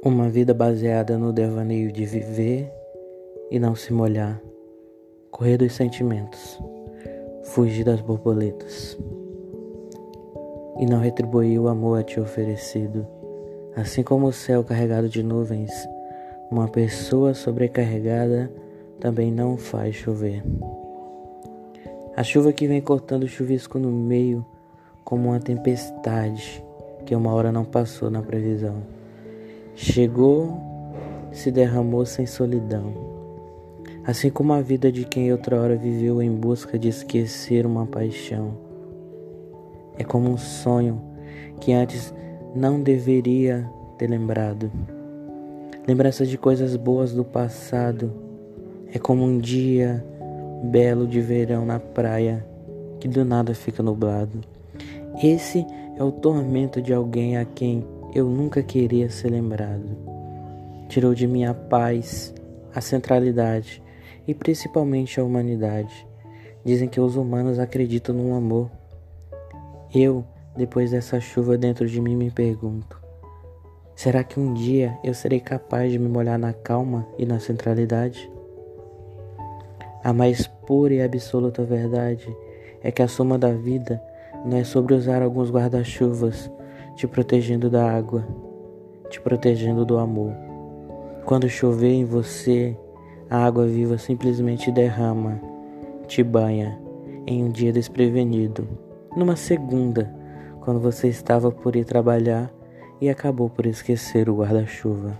Uma vida baseada no devaneio de viver e não se molhar, correr dos sentimentos, fugir das borboletas e não retribuir o amor a ti oferecido. Assim como o céu carregado de nuvens, uma pessoa sobrecarregada também não faz chover. A chuva que vem cortando o chuvisco no meio, como uma tempestade que uma hora não passou na previsão. Chegou, se derramou sem solidão. Assim como a vida de quem outra hora viveu em busca de esquecer uma paixão. É como um sonho que antes não deveria ter lembrado. Lembranças de coisas boas do passado. É como um dia belo de verão na praia que do nada fica nublado. Esse é o tormento de alguém a quem eu nunca queria ser lembrado. Tirou de mim a paz, a centralidade e principalmente a humanidade. Dizem que os humanos acreditam no amor. Eu, depois dessa chuva dentro de mim, me pergunto: será que um dia eu serei capaz de me molhar na calma e na centralidade? A mais pura e absoluta verdade é que a soma da vida não é sobre usar alguns guarda-chuvas te protegendo da água, te protegendo do amor. Quando chover em você, a água viva simplesmente derrama, te banha em um dia desprevenido, numa segunda, quando você estava por ir trabalhar e acabou por esquecer o guarda-chuva.